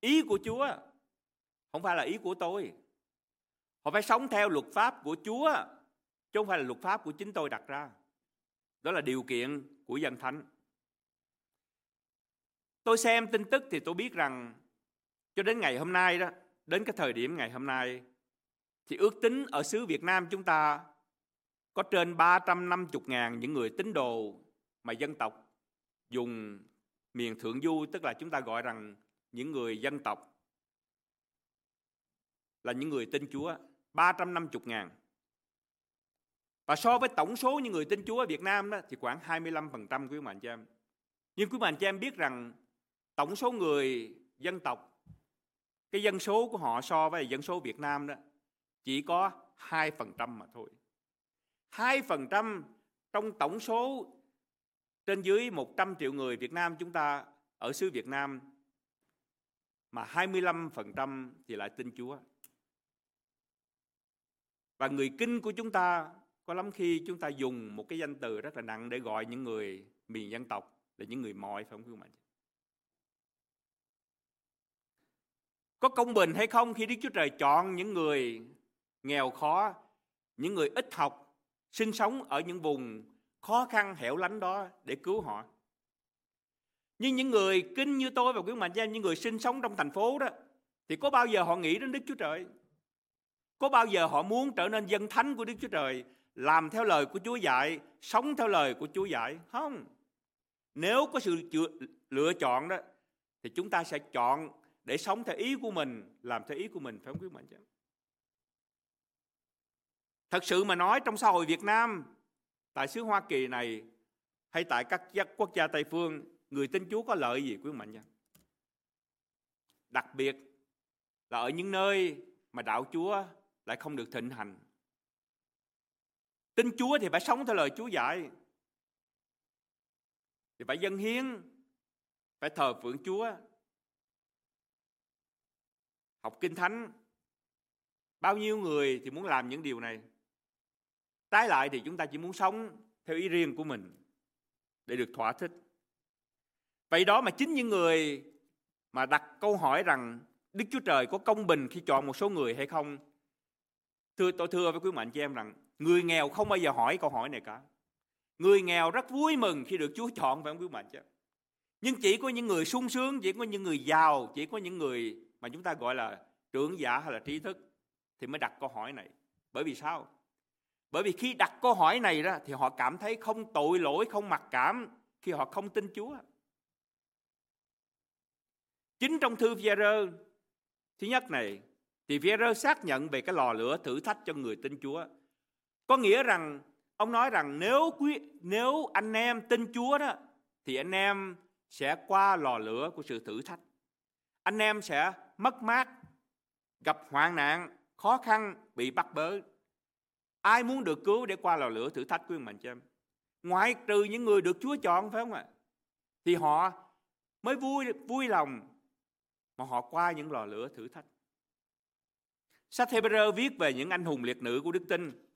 ý của Chúa, không phải là ý của tôi. Họ phải sống theo luật pháp của Chúa, chứ không phải là luật pháp của chính tôi đặt ra. Đó là điều kiện của dân thánh. Tôi xem tin tức thì tôi biết rằng cho đến ngày hôm nay đó, đến cái thời điểm ngày hôm nay thì ước tính ở xứ Việt Nam chúng ta có trên 350 ngàn những người tín đồ mà dân tộc dùng miền Thượng Du tức là chúng ta gọi rằng những người dân tộc là những người tin Chúa 350 ngàn và so với tổng số những người tin Chúa ở Việt Nam đó, thì khoảng 25% quý bạn chị em. Nhưng quý bạn chị em biết rằng tổng số người dân tộc, cái dân số của họ so với dân số Việt Nam đó chỉ có 2% mà thôi. 2% trong tổng số trên dưới 100 triệu người Việt Nam chúng ta ở xứ Việt Nam mà 25% thì lại tin Chúa. Và người kinh của chúng ta có lắm khi chúng ta dùng một cái danh từ rất là nặng để gọi những người miền dân tộc là những người mọi phải không quý mạnh có công bình hay không khi Đức Chúa Trời chọn những người nghèo khó, những người ít học, sinh sống ở những vùng khó khăn hẻo lánh đó để cứu họ. Nhưng những người kinh như tôi và quý mạnh em, những người sinh sống trong thành phố đó, thì có bao giờ họ nghĩ đến Đức Chúa Trời? Có bao giờ họ muốn trở nên dân thánh của Đức Chúa Trời làm theo lời của Chúa dạy, sống theo lời của Chúa dạy. Không. Nếu có sự lựa chọn đó, thì chúng ta sẽ chọn để sống theo ý của mình, làm theo ý của mình, phải không quý mạnh chứ? Thật sự mà nói trong xã hội Việt Nam, tại xứ Hoa Kỳ này, hay tại các quốc gia Tây Phương, người tin Chúa có lợi gì quý mạnh nhé? Đặc biệt là ở những nơi mà đạo Chúa lại không được thịnh hành Tin Chúa thì phải sống theo lời Chúa dạy. Thì phải dân hiến, phải thờ phượng Chúa. Học Kinh Thánh. Bao nhiêu người thì muốn làm những điều này. Trái lại thì chúng ta chỉ muốn sống theo ý riêng của mình để được thỏa thích. Vậy đó mà chính những người mà đặt câu hỏi rằng Đức Chúa Trời có công bình khi chọn một số người hay không? Thưa tôi thưa với quý mạnh chị em rằng Người nghèo không bao giờ hỏi câu hỏi này cả. Người nghèo rất vui mừng khi được Chúa chọn phải không quý mạnh chứ? Nhưng chỉ có những người sung sướng, chỉ có những người giàu, chỉ có những người mà chúng ta gọi là trưởng giả hay là trí thức thì mới đặt câu hỏi này. Bởi vì sao? Bởi vì khi đặt câu hỏi này ra thì họ cảm thấy không tội lỗi, không mặc cảm khi họ không tin Chúa. Chính trong thư Pierre thứ nhất này thì Pierre xác nhận về cái lò lửa thử thách cho người tin Chúa. Có nghĩa rằng ông nói rằng nếu quý nếu anh em tin Chúa đó thì anh em sẽ qua lò lửa của sự thử thách. Anh em sẽ mất mát, gặp hoạn nạn, khó khăn, bị bắt bớ. Ai muốn được cứu để qua lò lửa thử thách quý mình cho em? Ngoại trừ những người được Chúa chọn phải không ạ? Thì họ mới vui vui lòng mà họ qua những lò lửa thử thách. Sách Hebrew viết về những anh hùng liệt nữ của đức tin.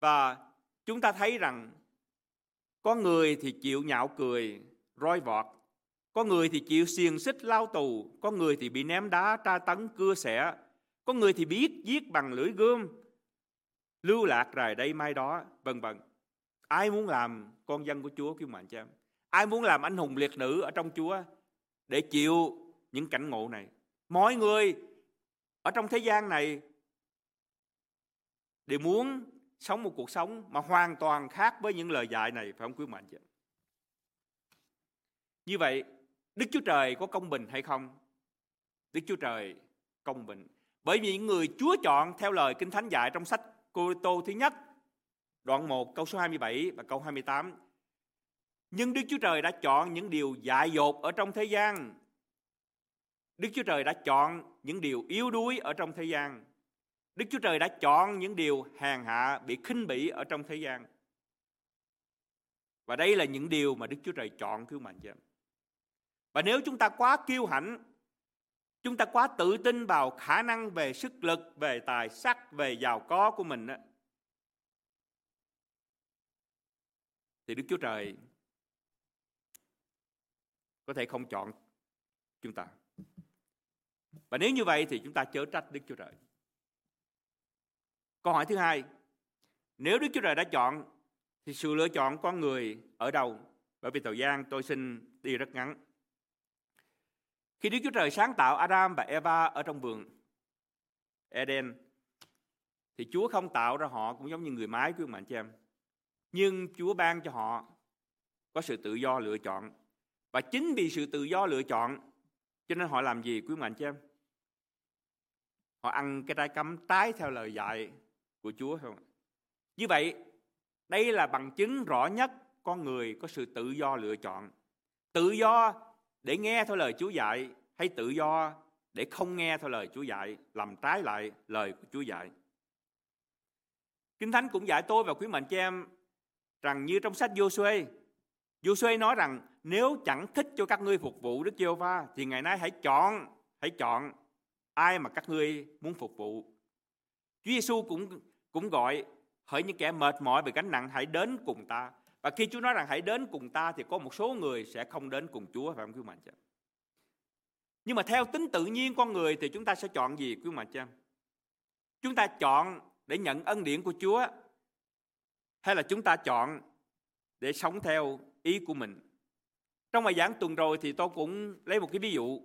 Và chúng ta thấy rằng có người thì chịu nhạo cười, roi vọt. Có người thì chịu xiềng xích lao tù. Có người thì bị ném đá, tra tấn, cưa xẻ. Có người thì biết giết bằng lưỡi gươm. Lưu lạc rài đây mai đó, vân vân. Ai muốn làm con dân của Chúa kêu mạnh cho em? Ai muốn làm anh hùng liệt nữ ở trong Chúa để chịu những cảnh ngộ này? Mọi người ở trong thế gian này đều muốn sống một cuộc sống mà hoàn toàn khác với những lời dạy này phải không quý mạnh chứ Như vậy, Đức Chúa Trời có công bình hay không? Đức Chúa Trời công bình. Bởi vì những người Chúa chọn theo lời Kinh Thánh dạy trong sách Cô Tô thứ nhất, đoạn 1 câu số 27 và câu 28. Nhưng Đức Chúa Trời đã chọn những điều dại dột ở trong thế gian. Đức Chúa Trời đã chọn những điều yếu đuối ở trong thế gian. Đức Chúa Trời đã chọn những điều hèn hạ bị khinh bỉ ở trong thế gian. Và đây là những điều mà Đức Chúa Trời chọn cứu mạnh cho em. Và nếu chúng ta quá kiêu hãnh, chúng ta quá tự tin vào khả năng về sức lực, về tài sắc, về giàu có của mình á, thì Đức Chúa Trời có thể không chọn chúng ta. Và nếu như vậy thì chúng ta chớ trách Đức Chúa Trời. Câu hỏi thứ hai, nếu Đức Chúa Trời đã chọn thì sự lựa chọn con người ở đâu? Bởi vì thời gian tôi xin đi rất ngắn. Khi Đức Chúa Trời sáng tạo Adam và Eva ở trong vườn Eden thì Chúa không tạo ra họ cũng giống như người mái của mạnh chị em. Nhưng Chúa ban cho họ có sự tự do lựa chọn. Và chính vì sự tự do lựa chọn cho nên họ làm gì quý mạnh chị em? Họ ăn cái trái cấm tái theo lời dạy của Chúa không? Như vậy, đây là bằng chứng rõ nhất con người có sự tự do lựa chọn. Tự do để nghe theo lời Chúa dạy hay tự do để không nghe theo lời Chúa dạy, làm trái lại lời của Chúa dạy. Kinh Thánh cũng dạy tôi và quý mệnh cho em rằng như trong sách Joshua, Joshua nói rằng nếu chẳng thích cho các ngươi phục vụ Đức Giê-hô-va thì ngày nay hãy chọn, hãy chọn ai mà các ngươi muốn phục vụ. Chúa Giêsu cũng cũng gọi hỡi những kẻ mệt mỏi về gánh nặng, hãy đến cùng ta. Và khi Chúa nói rằng hãy đến cùng ta thì có một số người sẽ không đến cùng Chúa phải không quý mạnh chị Nhưng mà theo tính tự nhiên con người thì chúng ta sẽ chọn gì quý mạnh chị Chúng ta chọn để nhận ân điển của Chúa hay là chúng ta chọn để sống theo ý của mình. Trong bài giảng tuần rồi thì tôi cũng lấy một cái ví dụ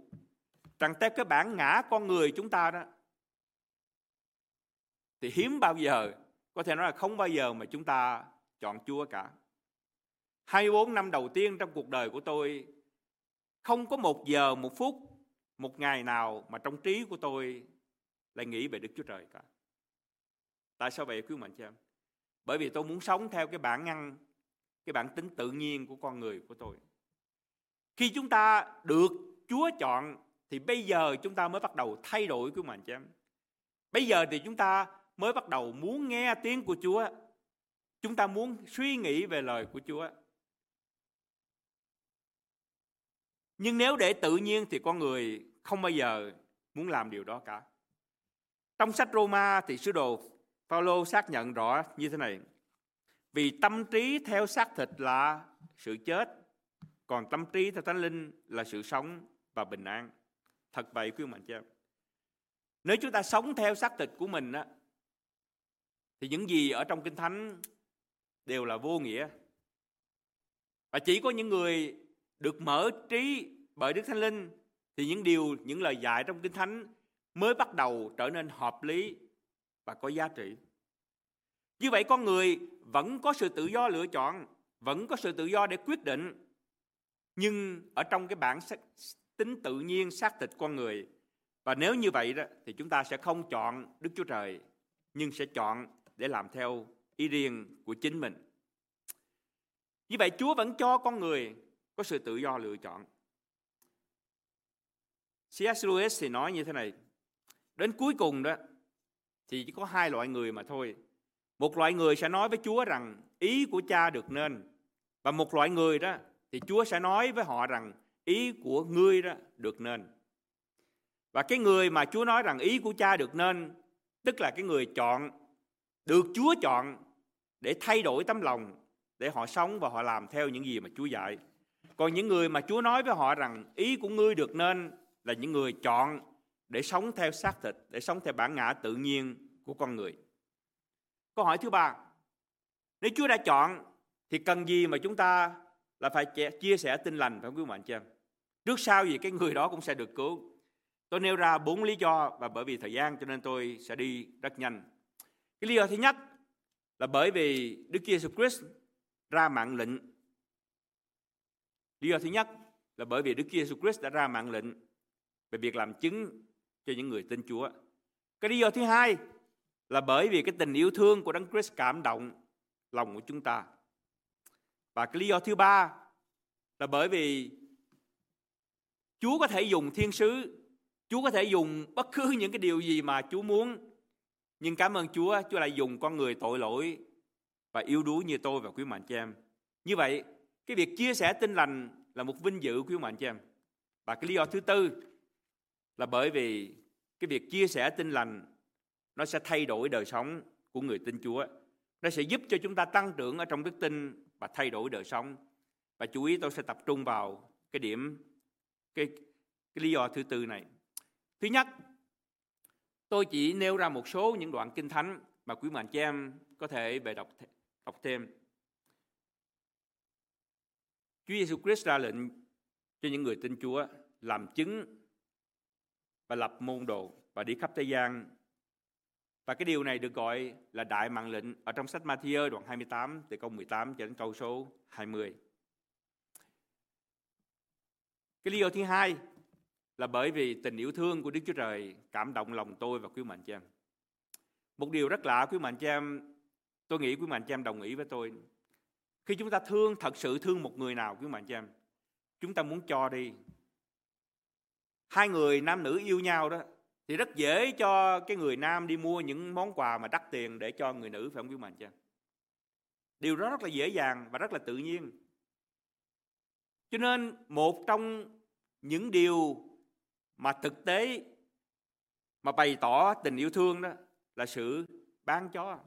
rằng theo cái bản ngã con người chúng ta đó thì hiếm bao giờ có thể nói là không bao giờ mà chúng ta chọn Chúa cả. 24 năm đầu tiên trong cuộc đời của tôi không có một giờ, một phút, một ngày nào mà trong trí của tôi lại nghĩ về Đức Chúa Trời cả. Tại sao vậy quý mạnh cho em? Bởi vì tôi muốn sống theo cái bản năng, cái bản tính tự nhiên của con người của tôi. Khi chúng ta được Chúa chọn thì bây giờ chúng ta mới bắt đầu thay đổi quý mạnh cho em. Bây giờ thì chúng ta mới bắt đầu muốn nghe tiếng của Chúa. Chúng ta muốn suy nghĩ về lời của Chúa. Nhưng nếu để tự nhiên thì con người không bao giờ muốn làm điều đó cả. Trong sách Roma thì sứ đồ Phaolô xác nhận rõ như thế này. Vì tâm trí theo xác thịt là sự chết, còn tâm trí theo thánh linh là sự sống và bình an. Thật vậy quý mạnh chị em. Nếu chúng ta sống theo xác thịt của mình á, thì những gì ở trong kinh thánh đều là vô nghĩa. Và chỉ có những người được mở trí bởi Đức Thánh Linh thì những điều, những lời dạy trong Kinh Thánh mới bắt đầu trở nên hợp lý và có giá trị. Như vậy con người vẫn có sự tự do lựa chọn, vẫn có sự tự do để quyết định. Nhưng ở trong cái bản tính tự nhiên xác thịt con người và nếu như vậy đó thì chúng ta sẽ không chọn Đức Chúa Trời nhưng sẽ chọn để làm theo ý riêng của chính mình. Như vậy Chúa vẫn cho con người có sự tự do lựa chọn. C.S. Lewis thì nói như thế này, đến cuối cùng đó thì chỉ có hai loại người mà thôi. Một loại người sẽ nói với Chúa rằng ý của cha được nên và một loại người đó thì Chúa sẽ nói với họ rằng ý của ngươi đó được nên. Và cái người mà Chúa nói rằng ý của cha được nên tức là cái người chọn được Chúa chọn để thay đổi tấm lòng để họ sống và họ làm theo những gì mà Chúa dạy. Còn những người mà Chúa nói với họ rằng ý của ngươi được nên là những người chọn để sống theo xác thịt, để sống theo bản ngã tự nhiên của con người. Câu hỏi thứ ba, nếu Chúa đã chọn thì cần gì mà chúng ta là phải chia sẻ tin lành phải không quý bạn chị em? Trước sau gì cái người đó cũng sẽ được cứu. Tôi nêu ra bốn lý do và bởi vì thời gian cho nên tôi sẽ đi rất nhanh. Cái lý do thứ nhất là bởi vì Đức Chúa Jesus Christ ra mạng lệnh. Lý do thứ nhất là bởi vì Đức Chúa Jesus Christ đã ra mạng lệnh về việc làm chứng cho những người tin Chúa. Cái lý do thứ hai là bởi vì cái tình yêu thương của Đấng Christ cảm động lòng của chúng ta. Và cái lý do thứ ba là bởi vì Chúa có thể dùng thiên sứ, Chúa có thể dùng bất cứ những cái điều gì mà Chúa muốn. Nhưng cảm ơn Chúa, Chúa lại dùng con người tội lỗi và yếu đuối như tôi và quý mạnh chị em. Như vậy, cái việc chia sẻ tin lành là một vinh dự quý mạnh chị em. Và cái lý do thứ tư là bởi vì cái việc chia sẻ tin lành nó sẽ thay đổi đời sống của người tin Chúa. Nó sẽ giúp cho chúng ta tăng trưởng ở trong đức tin và thay đổi đời sống. Và chú ý tôi sẽ tập trung vào cái điểm cái, cái lý do thứ tư này. Thứ nhất, tôi chỉ nêu ra một số những đoạn kinh thánh mà quý mạnh chị em có thể về đọc đọc thêm. Chúa Giêsu Christ ra lệnh cho những người tin Chúa làm chứng và lập môn đồ và đi khắp thế gian. Và cái điều này được gọi là đại mạng lệnh ở trong sách Matthew đoạn 28 từ câu 18 cho đến câu số 20. Cái lý do thứ hai là bởi vì tình yêu thương của Đức Chúa Trời cảm động lòng tôi và quý mạnh cha em. Một điều rất lạ quý mạnh cha em, tôi nghĩ quý mạnh cha em đồng ý với tôi. Khi chúng ta thương, thật sự thương một người nào quý mạnh cha em, chúng ta muốn cho đi. Hai người nam nữ yêu nhau đó, thì rất dễ cho cái người nam đi mua những món quà mà đắt tiền để cho người nữ phải không quý mạnh cha em? Điều đó rất là dễ dàng và rất là tự nhiên. Cho nên một trong những điều mà thực tế mà bày tỏ tình yêu thương đó là sự ban cho.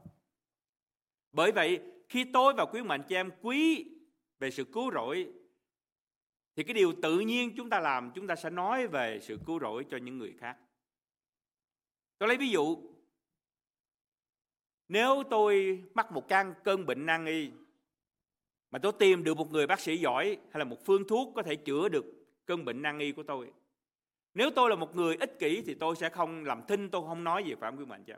Bởi vậy, khi tôi và quý mạnh chị em quý về sự cứu rỗi, thì cái điều tự nhiên chúng ta làm, chúng ta sẽ nói về sự cứu rỗi cho những người khác. Tôi lấy ví dụ, nếu tôi mắc một căn cơn bệnh nan y mà tôi tìm được một người bác sĩ giỏi hay là một phương thuốc có thể chữa được cơn bệnh nan y của tôi nếu tôi là một người ích kỷ thì tôi sẽ không làm thinh tôi không nói gì phạm quý mạnh cho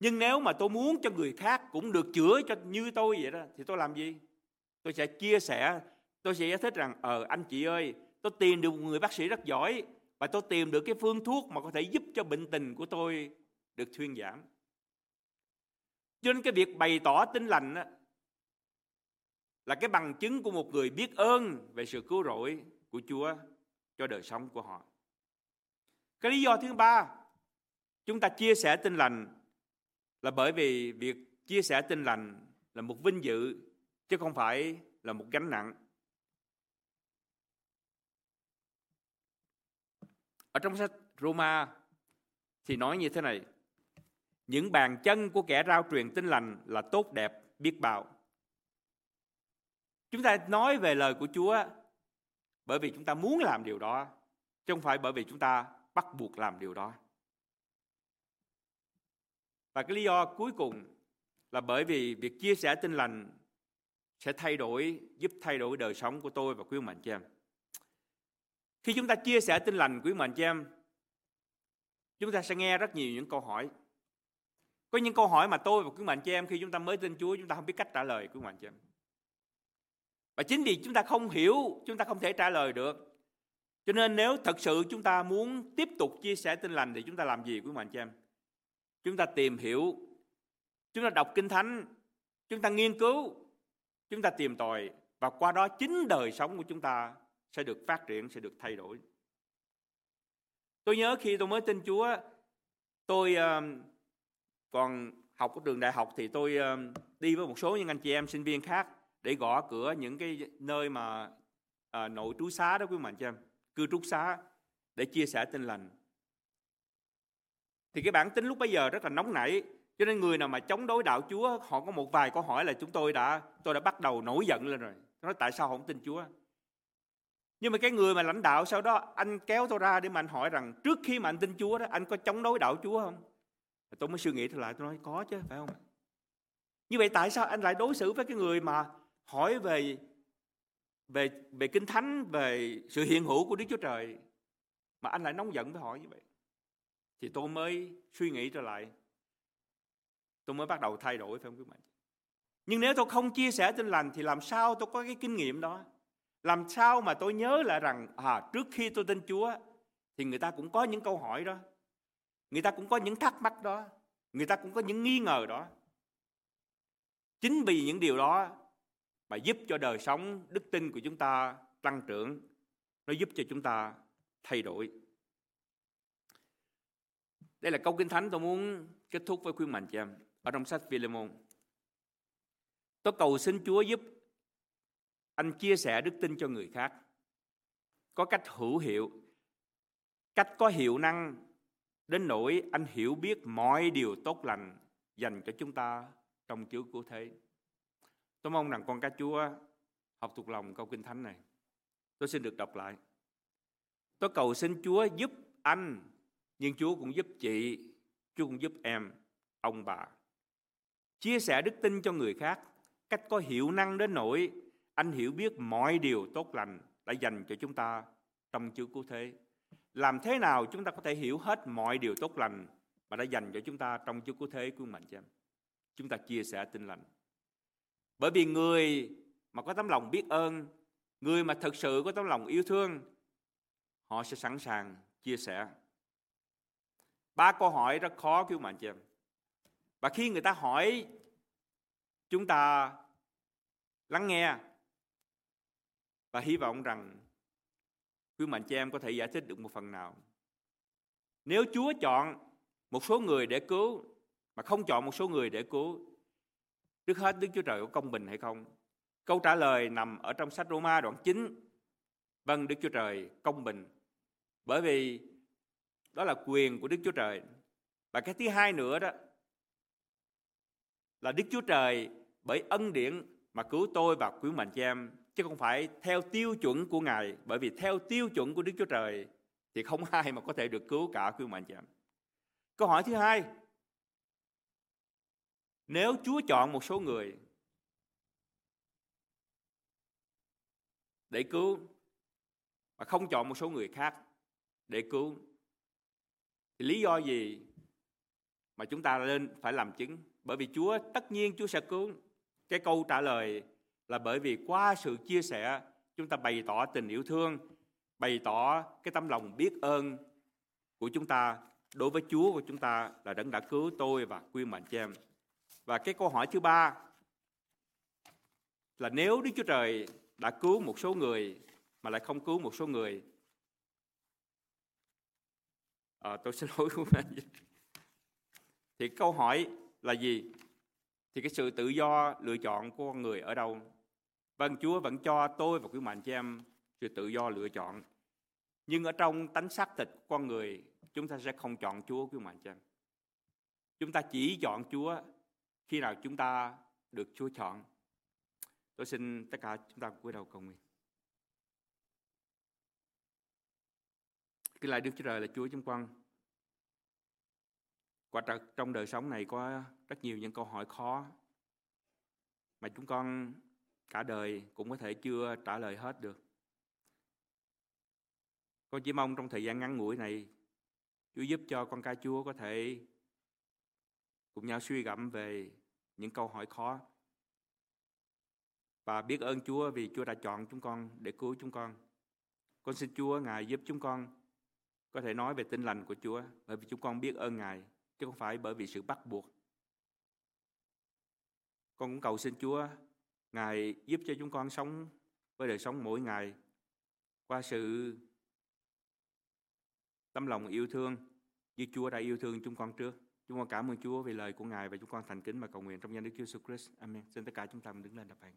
nhưng nếu mà tôi muốn cho người khác cũng được chữa cho như tôi vậy đó thì tôi làm gì? Tôi sẽ chia sẻ tôi sẽ giải thích rằng ờ anh chị ơi tôi tìm được một người bác sĩ rất giỏi và tôi tìm được cái phương thuốc mà có thể giúp cho bệnh tình của tôi được thuyên giảm. Cho nên cái việc bày tỏ tinh lành đó, là cái bằng chứng của một người biết ơn về sự cứu rỗi của Chúa cho đời sống của họ. Cái lý do thứ ba, chúng ta chia sẻ tin lành là bởi vì việc chia sẻ tin lành là một vinh dự chứ không phải là một gánh nặng. Ở trong sách Roma thì nói như thế này: Những bàn chân của kẻ rao truyền tin lành là tốt đẹp biết bao Chúng ta nói về lời của Chúa bởi vì chúng ta muốn làm điều đó, chứ không phải bởi vì chúng ta bắt buộc làm điều đó. Và cái lý do cuối cùng là bởi vì việc chia sẻ tin lành sẽ thay đổi, giúp thay đổi đời sống của tôi và quý ông chị em. Khi chúng ta chia sẻ tin lành quý ông chị em, chúng ta sẽ nghe rất nhiều những câu hỏi. Có những câu hỏi mà tôi và quý mạnh chị em khi chúng ta mới tin Chúa chúng ta không biết cách trả lời quý mạnh chị em. Và chính vì chúng ta không hiểu, chúng ta không thể trả lời được. Cho nên nếu thật sự chúng ta muốn tiếp tục chia sẻ tin lành thì chúng ta làm gì quý mạnh chị em? Chúng ta tìm hiểu, chúng ta đọc kinh thánh, chúng ta nghiên cứu, chúng ta tìm tòi và qua đó chính đời sống của chúng ta sẽ được phát triển, sẽ được thay đổi. Tôi nhớ khi tôi mới tin Chúa, tôi ờ, còn học ở trường đại học thì tôi ờ, đi với một số những anh chị em sinh viên khác để gõ cửa những cái nơi mà à, nội trú xá đó quý mạnh cho em, cư trú xá để chia sẻ tin lành. Thì cái bản tính lúc bấy giờ rất là nóng nảy, cho nên người nào mà chống đối đạo Chúa, họ có một vài câu hỏi là chúng tôi đã tôi đã bắt đầu nổi giận lên rồi. Nói tại sao không tin Chúa? Nhưng mà cái người mà lãnh đạo sau đó anh kéo tôi ra để mà anh hỏi rằng trước khi mà anh tin Chúa đó anh có chống đối đạo Chúa không? Tôi mới suy nghĩ lại tôi nói có chứ phải không? Như vậy tại sao anh lại đối xử với cái người mà hỏi về về về kinh thánh về sự hiện hữu của Đức Chúa Trời mà anh lại nóng giận với hỏi như vậy? Thì tôi mới suy nghĩ trở lại. Tôi mới bắt đầu thay đổi phải không quý bạn? Nhưng nếu tôi không chia sẻ tin lành thì làm sao tôi có cái kinh nghiệm đó? Làm sao mà tôi nhớ lại rằng à, trước khi tôi tin Chúa thì người ta cũng có những câu hỏi đó. Người ta cũng có những thắc mắc đó. Người ta cũng có những nghi ngờ đó. Chính vì những điều đó mà giúp cho đời sống đức tin của chúng ta tăng trưởng. Nó giúp cho chúng ta thay đổi. Đây là câu kinh thánh tôi muốn kết thúc với khuyên mạnh cho em. Ở trong sách Philemon. Tôi cầu xin Chúa giúp anh chia sẻ đức tin cho người khác có cách hữu hiệu, cách có hiệu năng đến nỗi anh hiểu biết mọi điều tốt lành dành cho chúng ta trong Chúa cứu thế. Tôi mong rằng con cá Chúa học thuộc lòng câu kinh thánh này. Tôi xin được đọc lại. Tôi cầu xin Chúa giúp anh, nhưng Chúa cũng giúp chị, Chúa cũng giúp em, ông bà. Chia sẻ đức tin cho người khác, cách có hiệu năng đến nỗi anh hiểu biết mọi điều tốt lành đã dành cho chúng ta trong Chúa Cứu Thế. Làm thế nào chúng ta có thể hiểu hết mọi điều tốt lành mà đã dành cho chúng ta trong Chúa Cứu Thế của mình cho em? Chúng ta chia sẻ tin lành. Bởi vì người mà có tấm lòng biết ơn, người mà thực sự có tấm lòng yêu thương, họ sẽ sẵn sàng chia sẻ. Ba câu hỏi rất khó cứu mạnh chị em. Và khi người ta hỏi, chúng ta lắng nghe và hy vọng rằng quý mạnh chị em có thể giải thích được một phần nào. Nếu Chúa chọn một số người để cứu mà không chọn một số người để cứu, trước hết Đức Chúa Trời có công bình hay không? Câu trả lời nằm ở trong sách Roma đoạn 9. Vâng, Đức Chúa Trời công bình. Bởi vì đó là quyền của Đức Chúa Trời. Và cái thứ hai nữa đó là Đức Chúa Trời bởi ân điển mà cứu tôi và quý mạnh chị em chứ không phải theo tiêu chuẩn của Ngài, bởi vì theo tiêu chuẩn của Đức Chúa Trời thì không ai mà có thể được cứu cả quý mạnh chị em. Câu hỏi thứ hai, nếu Chúa chọn một số người để cứu mà không chọn một số người khác để cứu, thì lý do gì mà chúng ta nên phải làm chứng bởi vì Chúa, tất nhiên Chúa sẽ cứu cái câu trả lời là bởi vì qua sự chia sẻ, chúng ta bày tỏ tình yêu thương, bày tỏ cái tấm lòng biết ơn của chúng ta đối với Chúa của chúng ta là đấng đã cứu tôi và quy mệnh cho em. Và cái câu hỏi thứ ba là nếu Đức Chúa Trời đã cứu một số người mà lại không cứu một số người à, tôi xin lỗi của mình thì câu hỏi là gì thì cái sự tự do lựa chọn của con người ở đâu Vâng, Chúa vẫn cho tôi và quý mạnh chị em sự tự do lựa chọn. Nhưng ở trong tánh xác thịt của con người, chúng ta sẽ không chọn Chúa quý mạnh chị em. Chúng ta chỉ chọn Chúa khi nào chúng ta được Chúa chọn. Tôi xin tất cả chúng ta cúi đầu cầu nguyện. Kính lại Đức Chúa Trời là Chúa chúng con. Quả thật trong đời sống này có rất nhiều những câu hỏi khó mà chúng con cả đời cũng có thể chưa trả lời hết được. Con chỉ mong trong thời gian ngắn ngủi này, Chúa giúp cho con cái Chúa có thể cùng nhau suy gẫm về những câu hỏi khó. Và biết ơn Chúa vì Chúa đã chọn chúng con để cứu chúng con. Con xin Chúa, Ngài giúp chúng con có thể nói về tinh lành của Chúa, bởi vì chúng con biết ơn Ngài, chứ không phải bởi vì sự bắt buộc. Con cũng cầu xin Chúa, Ngài giúp cho chúng con sống với đời sống mỗi ngày qua sự tấm lòng yêu thương như Chúa đã yêu thương chúng con trước. Chúng con cảm ơn Chúa vì lời của Ngài và chúng con thành kính mà cầu nguyện trong danh Đức Chúa Jesus Christ. Amen. Xin tất cả chúng ta đứng lên đọc bài.